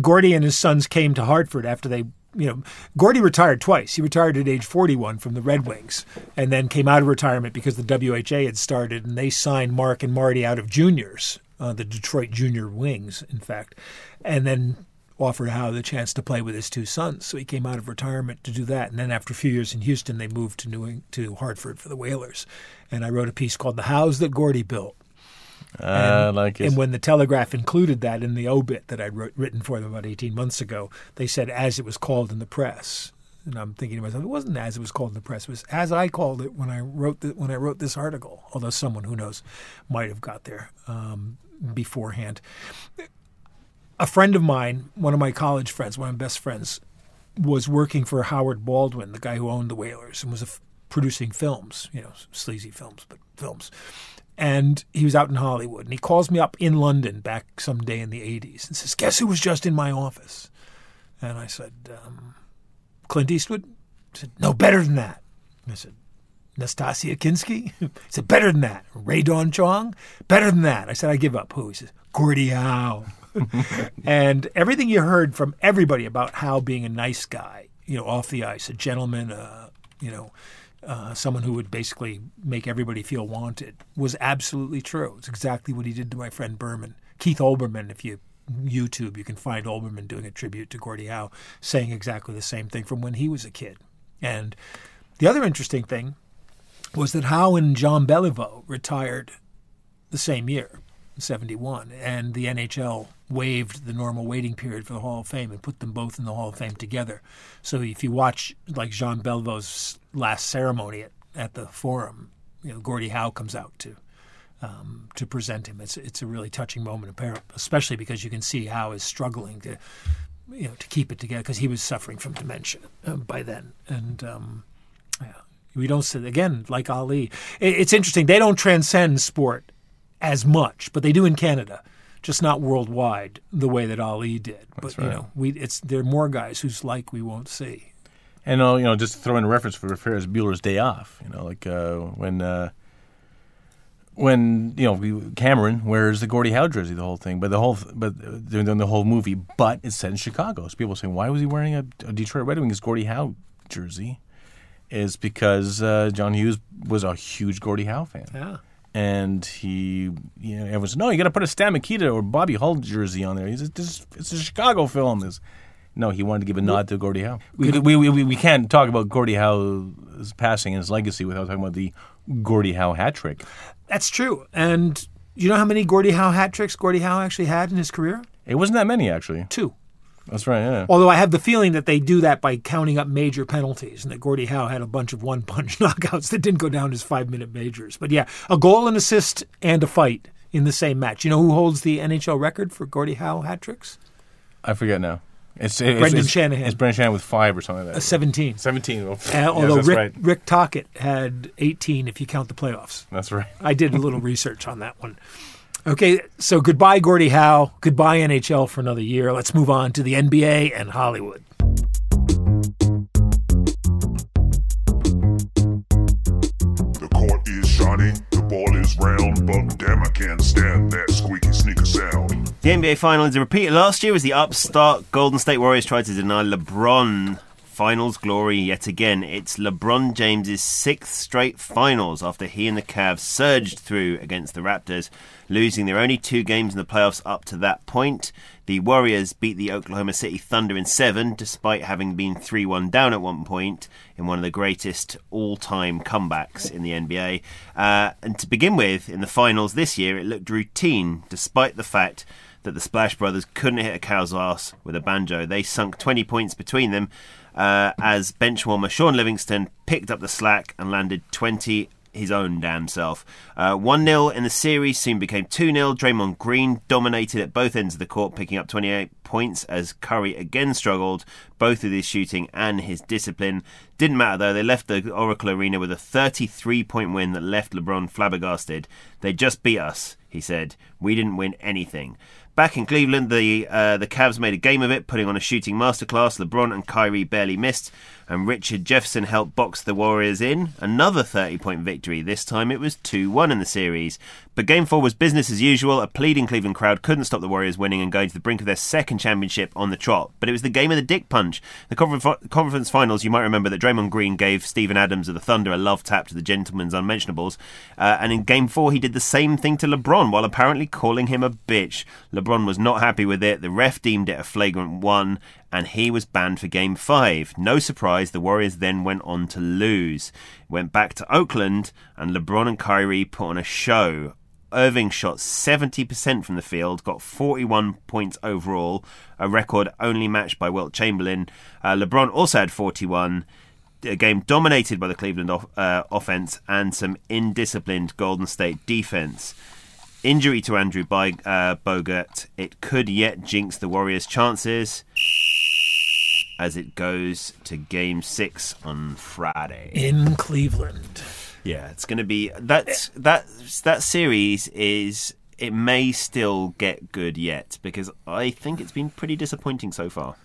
Gordie and his sons came to Hartford after they. You know, Gordie retired twice. He retired at age 41 from the Red Wings and then came out of retirement because the WHA had started and they signed Mark and Marty out of juniors, uh, the Detroit Junior Wings, in fact, and then offered Howe the chance to play with his two sons. So he came out of retirement to do that. And then after a few years in Houston, they moved to New to Hartford for the Whalers. And I wrote a piece called "The House That Gordie Built." Uh, like it. And when the Telegraph included that in the obit that I'd wrote, written for them about 18 months ago, they said, as it was called in the press. And I'm thinking to myself, it wasn't as it was called in the press. It was as I called it when I wrote the, when I wrote this article. Although someone who knows might have got there um, beforehand. A friend of mine, one of my college friends, one of my best friends, was working for Howard Baldwin, the guy who owned the Whalers, and was producing films, you know, sleazy films, but films and he was out in Hollywood. And he calls me up in London back some day in the 80s and says, Guess who was just in my office? And I said, um, Clint Eastwood? He said, No, better than that. I said, Nastassja Kinski? he said, Better than that. Rae Dawn Chong? Better than that. I said, I give up. Who? He says, Gordie Howe. and everything you heard from everybody about how being a nice guy, you know, off the ice, a gentleman, uh, you know, uh, someone who would basically make everybody feel wanted was absolutely true. It's exactly what he did to my friend Berman. Keith Olbermann, if you YouTube, you can find Olbermann doing a tribute to Gordie Howe, saying exactly the same thing from when he was a kid. And the other interesting thing was that Howe and Jean Beliveau retired the same year, 71, and the NHL waived the normal waiting period for the Hall of Fame and put them both in the Hall of Fame together. So if you watch like Jean Beliveau's last ceremony at, at the Forum, you know Gordie Howe comes out to um, to present him. It's it's a really touching moment, especially because you can see Howe is struggling to you know to keep it together because he was suffering from dementia uh, by then, and um, yeah, we don't again like Ali. It, it's interesting; they don't transcend sport as much, but they do in Canada just not worldwide the way that Ali did. But right. you know, we it's there are more guys whose like we won't see. And uh, you know, just to throw in a reference for Ferris Bueller's Day Off. You know, like uh, when uh, when you know Cameron wears the Gordie Howe jersey, the whole thing, but the whole but they're the whole movie, but it's set in Chicago. So people are saying, why was he wearing a, a Detroit Red Wings Gordie Howe jersey? Is because uh, John Hughes was a huge Gordie Howe fan. Yeah. And he, you know, everyone said, no, you got to put a Stan Mikita or Bobby Hull jersey on there. He's this, it's a Chicago film. This, no, he wanted to give a nod to Gordie Howe. We, we, we, we can't talk about Gordie Howe's passing and his legacy without talking about the Gordie Howe hat trick. That's true. And you know how many Gordie Howe hat tricks Gordie Howe actually had in his career? It wasn't that many, actually. Two. That's right, yeah. Although I have the feeling that they do that by counting up major penalties, and that Gordie Howe had a bunch of one punch knockouts that didn't go down as five minute majors. But yeah, a goal, an assist, and a fight in the same match. You know who holds the NHL record for Gordie Howe hat tricks? I forget now. It's, it's Brendan it's, Shanahan. It's Brendan Shanahan with five or something like A that. 17. 17. Well, Uh, yes, although that's Rick, right. Rick Tocchet had 18 if you count the playoffs. That's right. I did a little research on that one. Okay, so goodbye, Gordie Howe. Goodbye, NHL, for another year. Let's move on to the NBA and Hollywood. The court is shiny, the ball is round, but damn, I can't stand that squeaky sneaker sound. The NBA Finals, a repeat last year, as the upstart Golden State Warriors tried to deny LeBron finals glory yet again. It's LeBron James's sixth straight finals after he and the Cavs surged through against the Raptors, losing their only two games in the playoffs up to that point. The Warriors beat the Oklahoma City Thunder in seven, despite having been 3 1 down at one point in one of the greatest all time comebacks in the NBA. Uh, and to begin with, in the finals this year, it looked routine, despite the fact that the Splash Brothers couldn't hit a cow's ass with a banjo. They sunk 20 points between them uh, as bench warmer Shaun Livingston picked up the slack and landed 20 his own damn self. Uh, 1 0 in the series soon became 2 0. Draymond Green dominated at both ends of the court, picking up 28 points as Curry again struggled, both with his shooting and his discipline. Didn't matter though, they left the Oracle Arena with a 33 point win that left LeBron flabbergasted. They just beat us, he said. We didn't win anything. Back in Cleveland, the uh, the Cavs made a game of it, putting on a shooting masterclass. LeBron and Kyrie barely missed, and Richard Jefferson helped box the Warriors in. Another 30 point victory. This time it was 2 1 in the series. But game four was business as usual. A pleading Cleveland crowd couldn't stop the Warriors winning and going to the brink of their second championship on the trot. But it was the game of the dick punch. The conference finals, you might remember that Draymond Green gave Steven Adams of the Thunder a love tap to the gentleman's unmentionables. Uh, and in game four, he did the same thing to LeBron while apparently calling him a bitch. LeBron was not happy with it. The ref deemed it a flagrant one and he was banned for game five. No surprise, the Warriors then went on to lose. Went back to Oakland, and LeBron and Kyrie put on a show. Irving shot 70% from the field, got 41 points overall, a record only matched by Wilt Chamberlain. Uh, LeBron also had 41. A game dominated by the Cleveland off, uh, offense and some indisciplined Golden State defense. Injury to Andrew By- uh, Bogut. It could yet jinx the Warriors' chances as it goes to game six on Friday. in Cleveland. Yeah, it's going to be that's that that series is it may still get good yet because I think it's been pretty disappointing so far.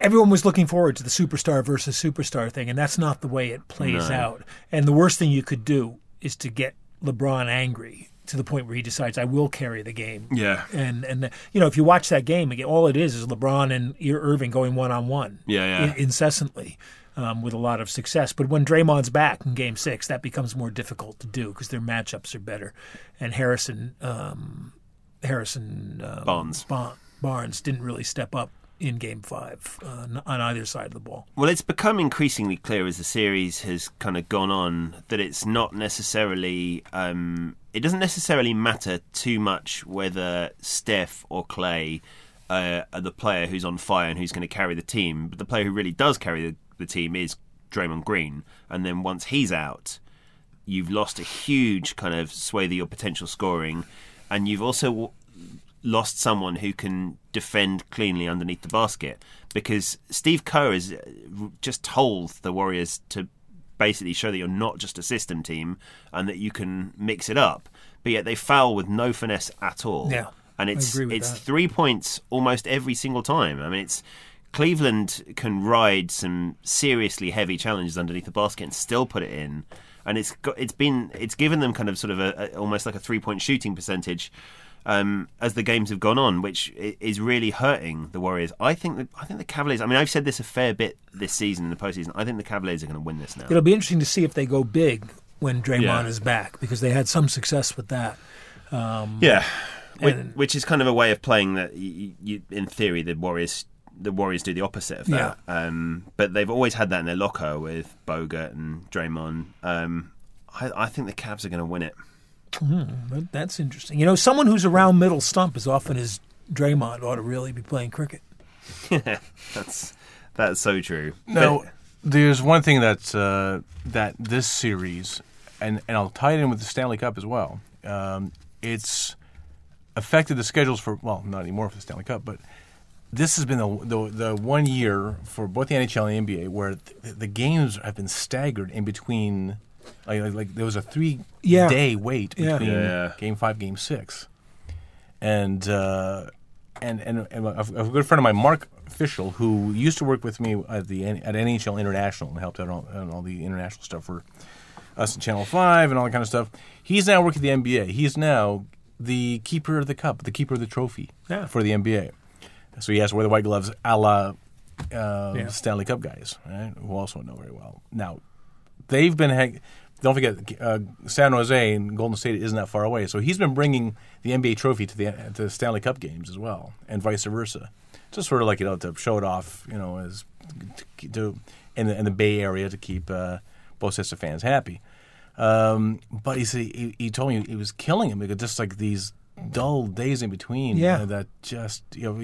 Everyone was looking forward to the superstar versus superstar thing, and that's not the way it plays No. out. And the worst thing you could do is to get LeBron angry to the point where he decides, "I will carry the game." Yeah. And and you know, if you watch that game, again, all it is is LeBron and Irving going one on one, Yeah, yeah. incessantly. Um, with a lot of success, but when Draymond's back in Game Six, that becomes more difficult to do because their matchups are better. And Harrison, um, Harrison um, Barnes. Ba- Barnes didn't really step up in Game Five uh, on either side of the ball. Well, it's become increasingly clear as the series has kind of gone on that it's not necessarily. Um, it doesn't necessarily matter too much whether Steph or Clay uh, are the player who's on fire and who's going to carry the team. But the player who really does carry the, the team is Draymond Green. And then once he's out, you've lost a huge kind of swathe of your potential scoring, and you've also lost someone who can defend cleanly underneath the basket because Steve Kerr has uh, just told the Warriors to basically show that you're not just a system team and that you can mix it up, but yet they foul with no finesse at all. Yeah, and it's it's that. three points almost every single time. I mean, it's Cleveland can ride some seriously heavy challenges underneath the basket and still put it in, and it's got it's been it's given them kind of sort of a, a almost like a three point shooting percentage. Um, as the games have gone on, which is really hurting the Warriors. I think that I think the Cavaliers. I mean, I've said this a fair bit this season in the postseason. I think the Cavaliers are going to win this now. It'll be interesting to see if they go big when Draymond Yeah. is back because they had some success with that. Yeah, which, And- which is kind of a way of playing that. You, you, in theory, the Warriors the Warriors do the opposite of that. Um, but they've always had that in their locker with Bogut and Draymond. Um, I, I think the Cavs are going to win it. But that's interesting. You know, someone who's around middle stump as often as Draymond ought to really be playing cricket. That's that's so true. No, But- there's one thing that's uh, that this series, and and I'll tie it in with the Stanley Cup as well. Um, it's affected the schedules for well, not anymore for the Stanley Cup, but this has been the the, the one year for both the NHL and the NBA where the, the games have been staggered in between. Like, like, like there was a three Yeah. day wait Yeah. between Yeah. game five, game six, and uh, and and, and a, a good friend of mine, Mark Fischel, who used to work with me at the at NHL International and helped out on, on all the international stuff for us in Channel Five and all that kind of stuff. He's now working at the NBA. He's now the keeper of the cup, the keeper of the trophy Yeah. for the NBA. So he has to wear the white gloves, a la uh, Yeah. Stanley Cup guys, right? Who also know very well. Now they've been. Hang- don't forget, uh, San Jose and Golden State isn't that far away. So he's been bringing the NBA trophy to the to Stanley Cup games as well, and vice versa. Just sort of like you know to show it off, you know, as to, to in the in the Bay Area to keep uh, both sets of fans happy. Um, but he he, he told me it was killing him because just like these dull days in between. Yeah. uh, that just you know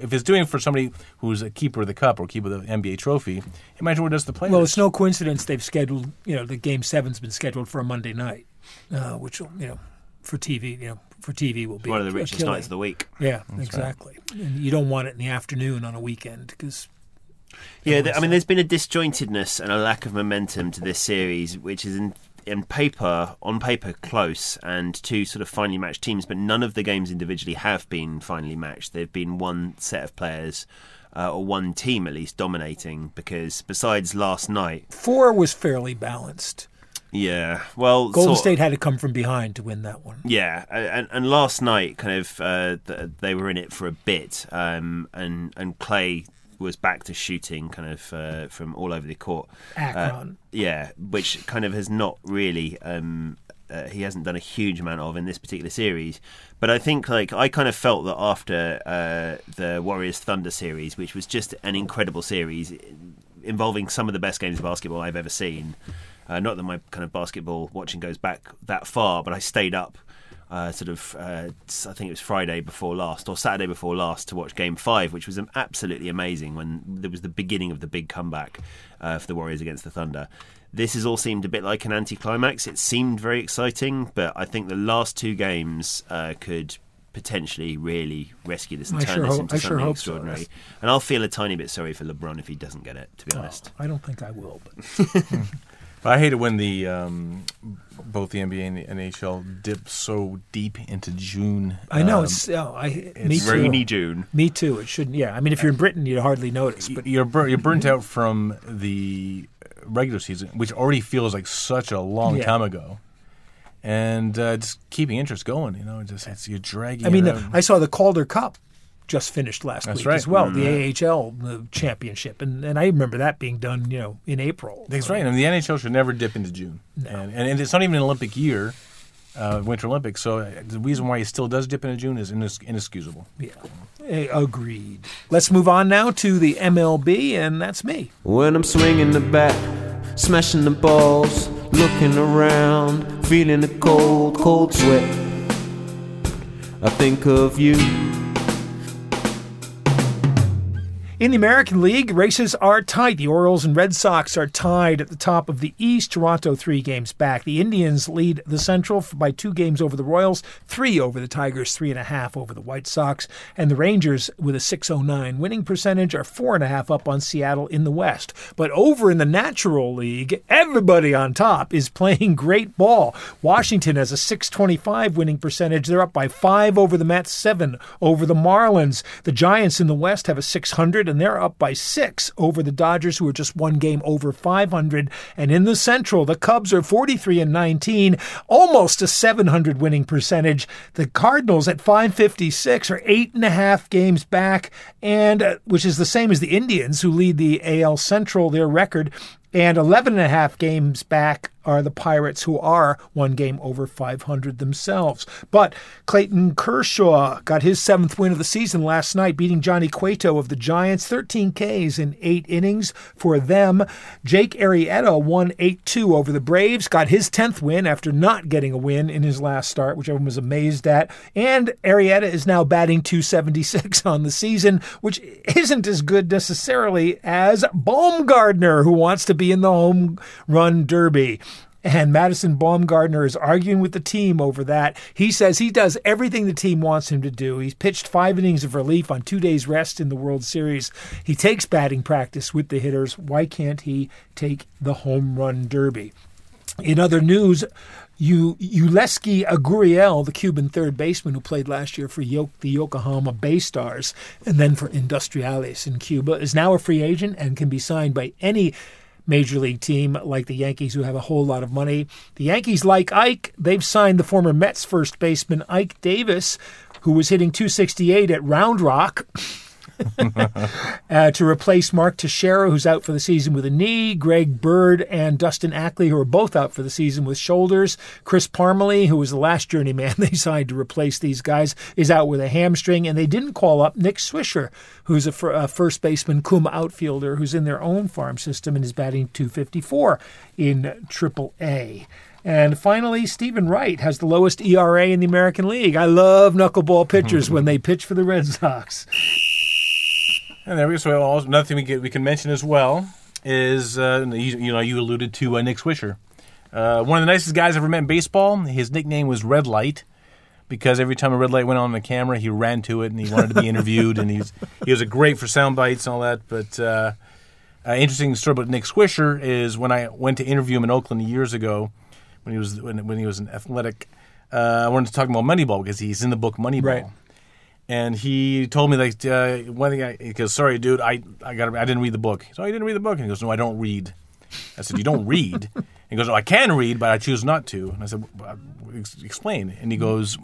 if it's doing it for somebody who's a keeper of the cup or keeper of the NBA trophy, imagine what it does to the players. Well, it's no coincidence they've scheduled. You know, the game seven's been scheduled for a Monday night, uh, which will, you know, for TV, you know, for TV will be One of the richest killing. nights of the week. Yeah, exactly. And you don't want it in the afternoon on a weekend because Yeah, I mean, there's been a disjointedness and a lack of momentum to this series, which is in in paper, on paper, close and two sort of finely matched teams, but none of the games individually have been finely matched. They've been one set of players uh, or one team at least dominating. Because besides last night, Four was fairly balanced. yeah, well, Golden sort- State had to come from behind to win that one. Yeah, and, and last night, kind of, uh, they were in it for a bit, um, and and Clay was back to shooting, kind of uh, from all over the court. Akron. Uh, yeah, which kind of has not really. Um, uh, he hasn't done a huge amount of in this particular series, but I think like I kind of felt that after uh, the Warriors Thunder series, which was just an incredible series involving some of the best games of basketball I've ever seen. Uh, not that my kind of basketball watching goes back that far, but I stayed up. Uh, sort of, uh, I think it was Friday before last or Saturday before last to watch Game Five, which was um, absolutely amazing when there was the beginning of the big comeback uh, for the Warriors against the Thunder. This has all seemed a bit like an anticlimax. It seemed very exciting, but I think the last two games uh, could potentially really rescue this and I turn sure this hope- into something hope so, extraordinary. yes. And I'll feel a tiny bit sorry for LeBron if he doesn't get it. To be honest. I don't think I will, But I hate it when the um, both the NBA and the NHL dip so deep into June. I know Um, it's. Oh, I me it's too. Rainy June. Me too. It shouldn't. Yeah, I mean, if you're in Britain, you'd hardly notice. But you're bur- you're burnt out from the regular season, which already feels like such a long Yeah. time ago, and uh, just keeping interest going. You know, just it's, you're dragging. I mean, the. I saw the Calder Cup just finished last That's week right. as well, the AHL the championship, and and I remember that being done, you know, in April. That's right. And the NHL should never dip into June, and, and it's not even an Olympic year, uh, Winter Olympics. So uh, the reason why it still does dip into June is inex- inexcusable. Yeah, Eh, agreed. Let's move on now to the MLB, and that's me. When I'm swinging the bat, smashing the balls, looking around, feeling the cold, cold sweat. I think of you. In the American League, races are tight. The Orioles and Red Sox are tied at the top of the East. Toronto three games back. The Indians lead the Central by two games over the Royals, three over the Tigers, three and a half over the White Sox, and the Rangers, with a 609 winning percentage, are four and a half up on Seattle in the West. But over in the Natural League, everybody on top is playing great ball. Washington has a 625 winning percentage. They're up by five over the Mets, seven over the Marlins. The Giants in the West have a 600, and they're up by six over the Dodgers, who are just one game over 500. And in the Central, the Cubs are 43 and 19, almost a 700 winning percentage. The Cardinals at 556 are eight and a half games back, and uh, which is the same as the Indians, who lead the AL Central. Their record and 11 and a half games back are the Pirates, who are one game over 500 themselves. But Clayton Kershaw got his seventh win of the season last night, beating Johnny Cueto of the Giants, 13 Ks in eight innings for them. Jake Arrieta won 8 2 over the Braves, got his 10th win after not getting a win in his last start, which everyone was amazed at. And Arrieta is now batting 276 on the season, which isn't as good necessarily as Bumgarner, who wants to be in the home run derby. And Madison Bumgarner is arguing with the team over that. He says he does everything the team wants him to do. He's pitched five innings of relief on two days' rest in the World Series. He takes batting practice with the hitters. Why can't he take the home run derby? In other news, U- Yulieski Aguriel, the Cuban third baseman who played last year for Yo- the Yokohama Bay Stars and then for Industriales in Cuba, is now a free agent and can be signed by any major league team like the Yankees, who have a whole lot of money. The Yankees, like Ike, they've signed the former Mets first baseman Ike Davis, who was hitting 268 at Round Rock. uh, to replace Mark Teixeira, who's out for the season with a knee, Greg Bird and Dustin Ackley, who are both out for the season with shoulders. Chris Parmelee, who was the last journeyman they signed to replace these guys, is out with a hamstring, and they didn't call up Nick Swisher, who's a, fir- a first baseman, Kuma outfielder, who's in their own farm system and is batting 254 in Triple A. And finally, Steven Wright has the lowest ERA in the American League. I love knuckleball pitchers when they pitch for the Red Sox. And there we go. So also, another thing we get, we can mention as well is uh, you, you know you alluded to uh, Nick Swisher, uh, one of the nicest guys I've ever met in baseball. His nickname was Red Light because every time a red light went on the camera, he ran to it and he wanted to be interviewed. and he's he was a great for sound bites and all that. But uh, uh, interesting story about Nick Swisher is when I went to interview him in Oakland years ago when he was when, when he was an athletic. Uh, I wanted to talk about Moneyball because he's in the book Moneyball. Right. And he told me like uh, one thing. I, he goes, "Sorry, dude, I I got I didn't read the book." So I didn't read the book, and he goes, "No, I don't read." I said, "You don't read?" He goes, "Oh, I can read, but I choose not to." And I said, "Explain." And he goes.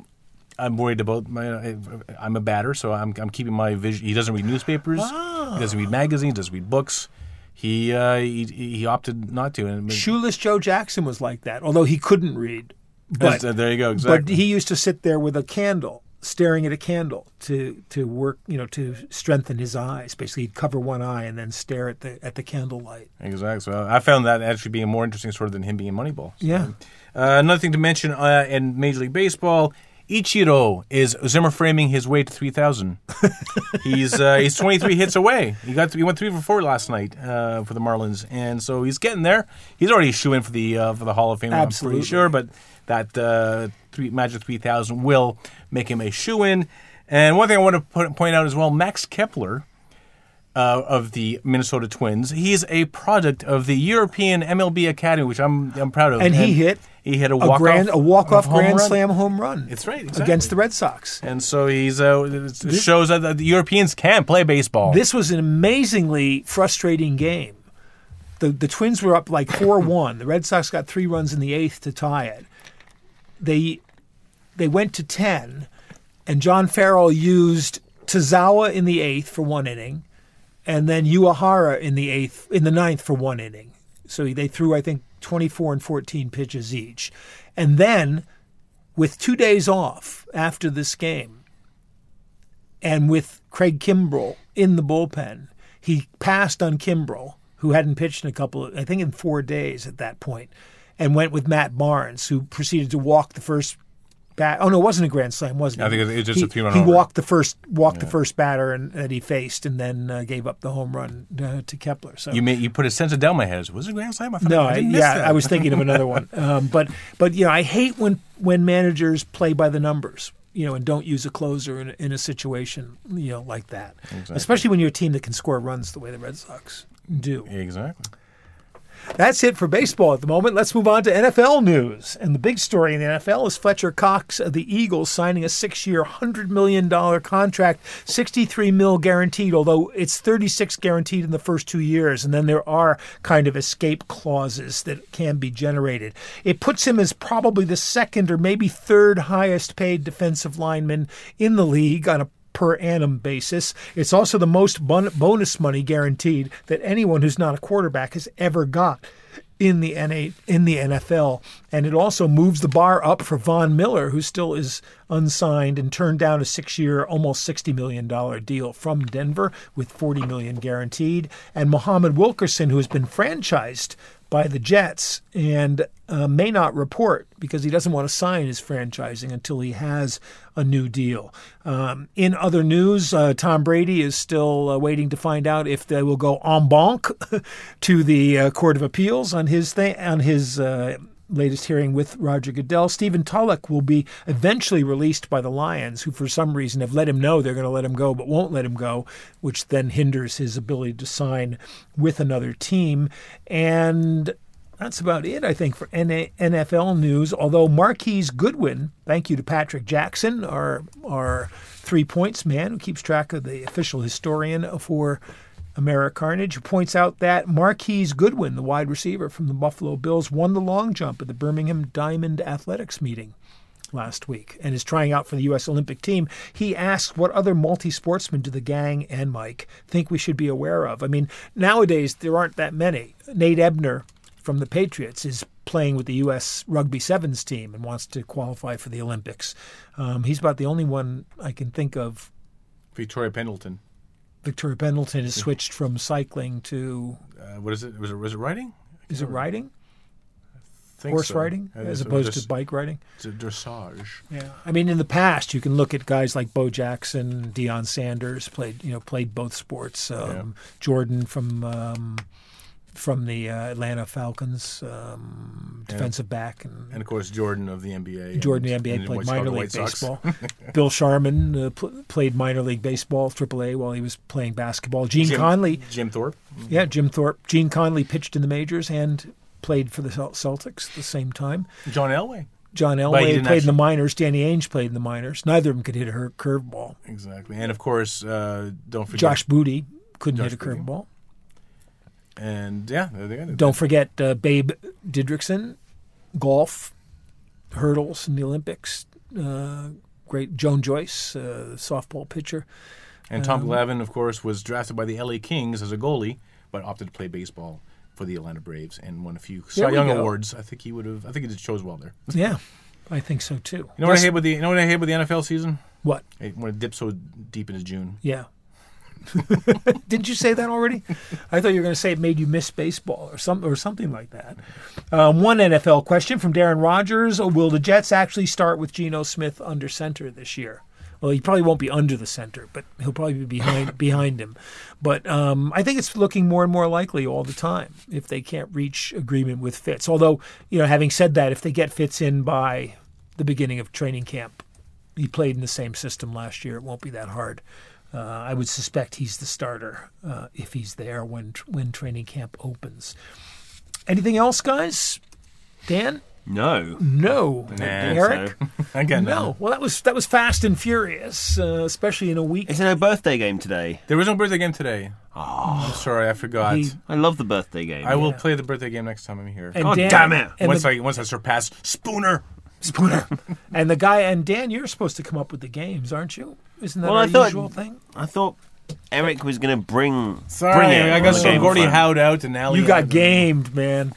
I'm worried about my. I'm a batter, so I'm, I'm keeping my vision. He doesn't read newspapers. He doesn't read magazines. Doesn't read books. He uh, he, he opted not to. And Shoeless Joe Jackson was like that, although he couldn't read. But, uh, there you go. Exactly. But he used to sit there with a candle, staring at a candle to to work, you know, to strengthen his eyes. Basically, he'd cover one eye and then stare at the at the candlelight. Exactly. So I found that actually being a more interesting sort of than him being Moneyball. So, Yeah. Uh, another thing to mention uh, in Major League Baseball, Ichiro is Zimmer framing his way to 3,000. he's uh, he's 23 hits away. He got he went three for four last night uh, for the Marlins, and so he's getting there. He's already a shoe in for the uh, for the Hall of Fame. I'm Absolutely. pretty sure, but that uh, three, Magic 3,000 will make him a shoe in. And one thing I want to put, point out as well, Max Kepler uh, of the Minnesota Twins. He's a product of the European MLB Academy, which I'm I'm proud of. And he hit he hit a A walk grand, a walk off home grand run. slam home run. That's right, exactly. against the Red Sox. And so he's uh, it shows that the Europeans can play baseball. This was an amazingly frustrating game. The the Twins were up like four one. The Red Sox got three runs in the eighth to tie it. They they went to ten, and John Farrell used Tazawa in the eighth for one inning, and then Uehara in the eighth in the ninth for one inning. So they threw I think twenty four and fourteen pitches each, and then with two days off after this game, and with Craig Kimbrel in the bullpen, he passed on Kimbrel, who hadn't pitched in a couple of, I think in four days at that point, and went with Matt Barnes, who proceeded to walk the first bat. Oh no, it wasn't a grand slam, wasn't it? I think it was just he, a three-run He homer. walked the first walked the first batter and, that he faced, and then uh, gave up the home run uh, to Kepler. So you made, you put a sense of doubt in my head. Was it a grand slam? I thought no, I I, didn't miss yeah, that. I was thinking of another one. Um, but but you know, I hate when when managers play by the numbers. You know, and don't use a closer in, in a situation you know like that, especially when you're a team that can score runs the way the Red Sox do. exactly. That's it for baseball at the moment. Let's move on to NFL news. And the big story in the NFL is Fletcher Cox of the Eagles signing a six-year, hundred million dollar contract, sixty-three mil guaranteed. Although it's thirty-six guaranteed in the first two years, and then there are kind of escape clauses that can be generated. It puts him as probably the second or maybe third highest paid defensive lineman in the league on a per annum basis. It's also the most bon- bonus money guaranteed that anyone who's not a quarterback has ever got in the NA, in the NFL, and it also moves the bar up for Von Miller, who still is unsigned and turned down a six-year, almost sixty million dollar deal from Denver with forty million guaranteed, and Muhammad Wilkerson, who has been franchised by the Jets and uh, may not report because he doesn't want to sign his franchising until he has a new deal. Um, in other news, uh, Tom Brady is still uh, waiting to find out if they will go en banc to the uh, Court of Appeals on his thing on his. Latest hearing with Roger Goodell. Stephen Tulloch will be eventually released by the Lions, who for some reason have let him know they're going to let him go, but won't let him go, which then hinders his ability to sign with another team. And that's about it, I think, for NFL news. Although Marquise Goodwin, thank you to Patrick Jackson, our our three points man who keeps track of the official historian for Americarnage, points out that Marquise Goodwin, the wide receiver from the Buffalo Bills, won the long jump at the Birmingham Diamond Athletics meeting last week and is trying out for the U.S. Olympic team. He asked what other multi sportsmen do the gang and Mike think we should be aware of. I mean, nowadays there aren't that many. Nate Ebner from the Patriots is playing with the U.S. Rugby Sevens team and wants to qualify for the Olympics. Um, he's about the only one I can think of. Victoria Pendleton. Victoria Pendleton has switched from cycling to Uh, what is it? Was it was it riding? is it riding, Think horse so. riding, as opposed to bike riding? It's a dressage. Yeah, I mean, in the past, you can look at guys like Bo Jackson, Deion Sanders played, you know, played both sports. Um, Jordan from um, from the uh, Atlanta Falcons, um, defensive back, and, And of course, Jordan of the NBA. Jordan and- the NBA and played minor league White baseball. Bill Sharman uh, pl- played minor league baseball, AAA, while he was playing basketball. Gene Jim- Conley, Jim Thorpe. yeah, Jim Thorpe. Gene Conley pitched in the majors and played for the Celtics at the same time. John Elway. John Elway played in the minors. Danny Ainge played in the minors. Neither of them could hit a her- curveball. Exactly. And of course, uh, don't forget Josh Booty couldn't Josh hit a curveball. And yeah, there they go. Don't forget uh, Babe Didrikson, golf, hurdles in the Olympics. Uh, great Joan Joyce, uh, softball pitcher. And Um, Tom Glavine, of course, was drafted by the LA Kings as a goalie, but opted to play baseball for the Atlanta Braves and won a few Cy Young go. awards. I think he would have. I think he just chose well there. Yeah, I think so too. You know what I hate with the you know what I hate with the NFL season? What? When it dips so deep into June. Yeah. Didn't you say that already? I thought you were going to say it made you miss baseball or some or something like that. Um, one NFL question from Darren Rogers: Will the Jets actually start with Geno Smith under center this year? Well, he probably won't be under the center, but he'll probably be behind behind him. But um, I think it's looking more and more likely all the time if they can't reach agreement with Fitz. Although, you know, having said that, if they get Fitz in by the beginning of training camp, he played in the same system last year. It won't be that hard. Uh, I would suspect he's the starter uh, if he's there when when training camp opens. Anything else, guys? Dan? No. No. Nah, Erik? Again, No. Well, that was that was fast and furious, uh, especially in a week. Is there no birthday game today? There was no birthday game today. Oh, I'm sorry, I forgot. He- I love the birthday game. I will play the birthday game next time I'm here. And God Dan- damn it. Once the, I once I surpass Spooner. Spooner. and the guy and Dan, you're supposed to come up with the games, aren't you? Isn't that Well, our I thought- usual thing? I thought Erik was going to bring Sorry, bring it I on got the so Gordy front. Howd out and now You got gamed, man.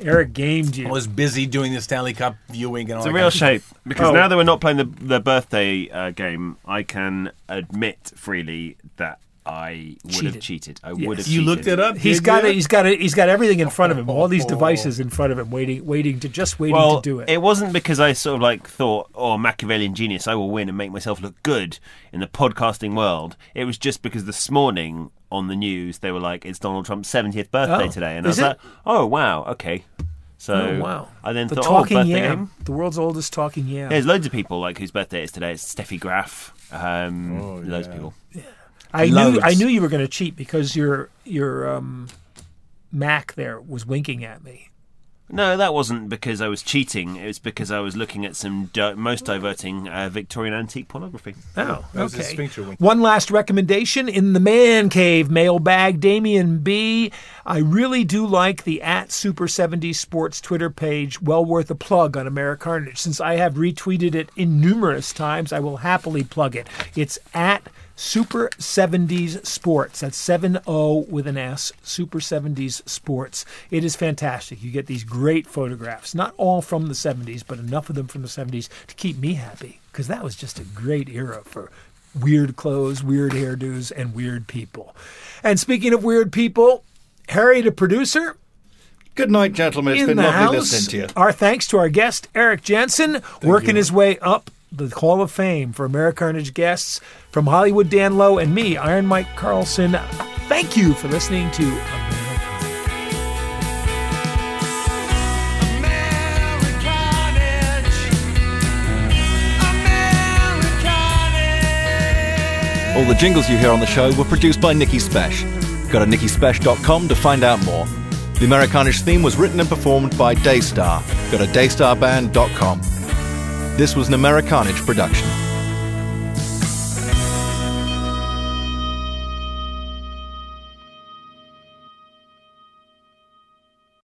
Erik gamed you. I was busy doing the Stanley Cup viewing and all It's a real kind of stuff. shape because Oh. now that we're not playing the the birthday uh, game, I can admit freely that I would have Cheated. cheated. I Yes. would have. You looked cheated. it up. He's did got you? it. He's got it. He's got everything in front of him. All these devices in front of him, waiting, waiting to just waiting Well, to do it. It wasn't because I sort of like thought, "Oh, Machiavellian genius! I will win and make myself look good in the podcasting world." It was just because this morning on the news they were like, "It's Donald Trump's 70th birthday Oh, today," and I was it? like, "Oh, wow, okay." So Oh, wow! I then the thought, talking "Oh, birthday yam, the world's oldest talking yam. There's loads of people like whose birthday it is today. It's Steffi Graf. Um, Oh, Loads of people. yeah. People. I knew I knew you were going to cheat because your your um, Mac there was winking at me. No, that wasn't because I was cheating. It was because I was looking at some di- most diverting uh, Victorian antique pornography. Oh, That was his okay. One last recommendation in the man cave mailbag, Damien B. I really do like the at Super 70 Sports Twitter page. Well worth a plug on Americarnage. Since I have retweeted it in numerous times, I will happily plug it. It's at Super 70s Sports. That's 7 0 with an S. Super 70s Sports. It is fantastic. You get these great photographs, not all from the 70s, but enough of them from the 70s to keep me happy because that was just a great era for weird clothes, weird hairdos, and weird people. And speaking of weird people, Harry, the producer, Good night, gentlemen. It's in been lovely house. listening to you. Our thanks to our guest Erik Janssen, working his way up the Hall of Fame for Americarnage guests from Hollywood Dan Lowe and me, Iron Mike Carlson. Thank you for listening to America. All the jingles you hear on the show were produced by Nikki Spesh. Go to nikkispesh.com to find out more. The Americarnage theme was written and performed by Daystar. Go to daystarband.com. This was an Americarnage production.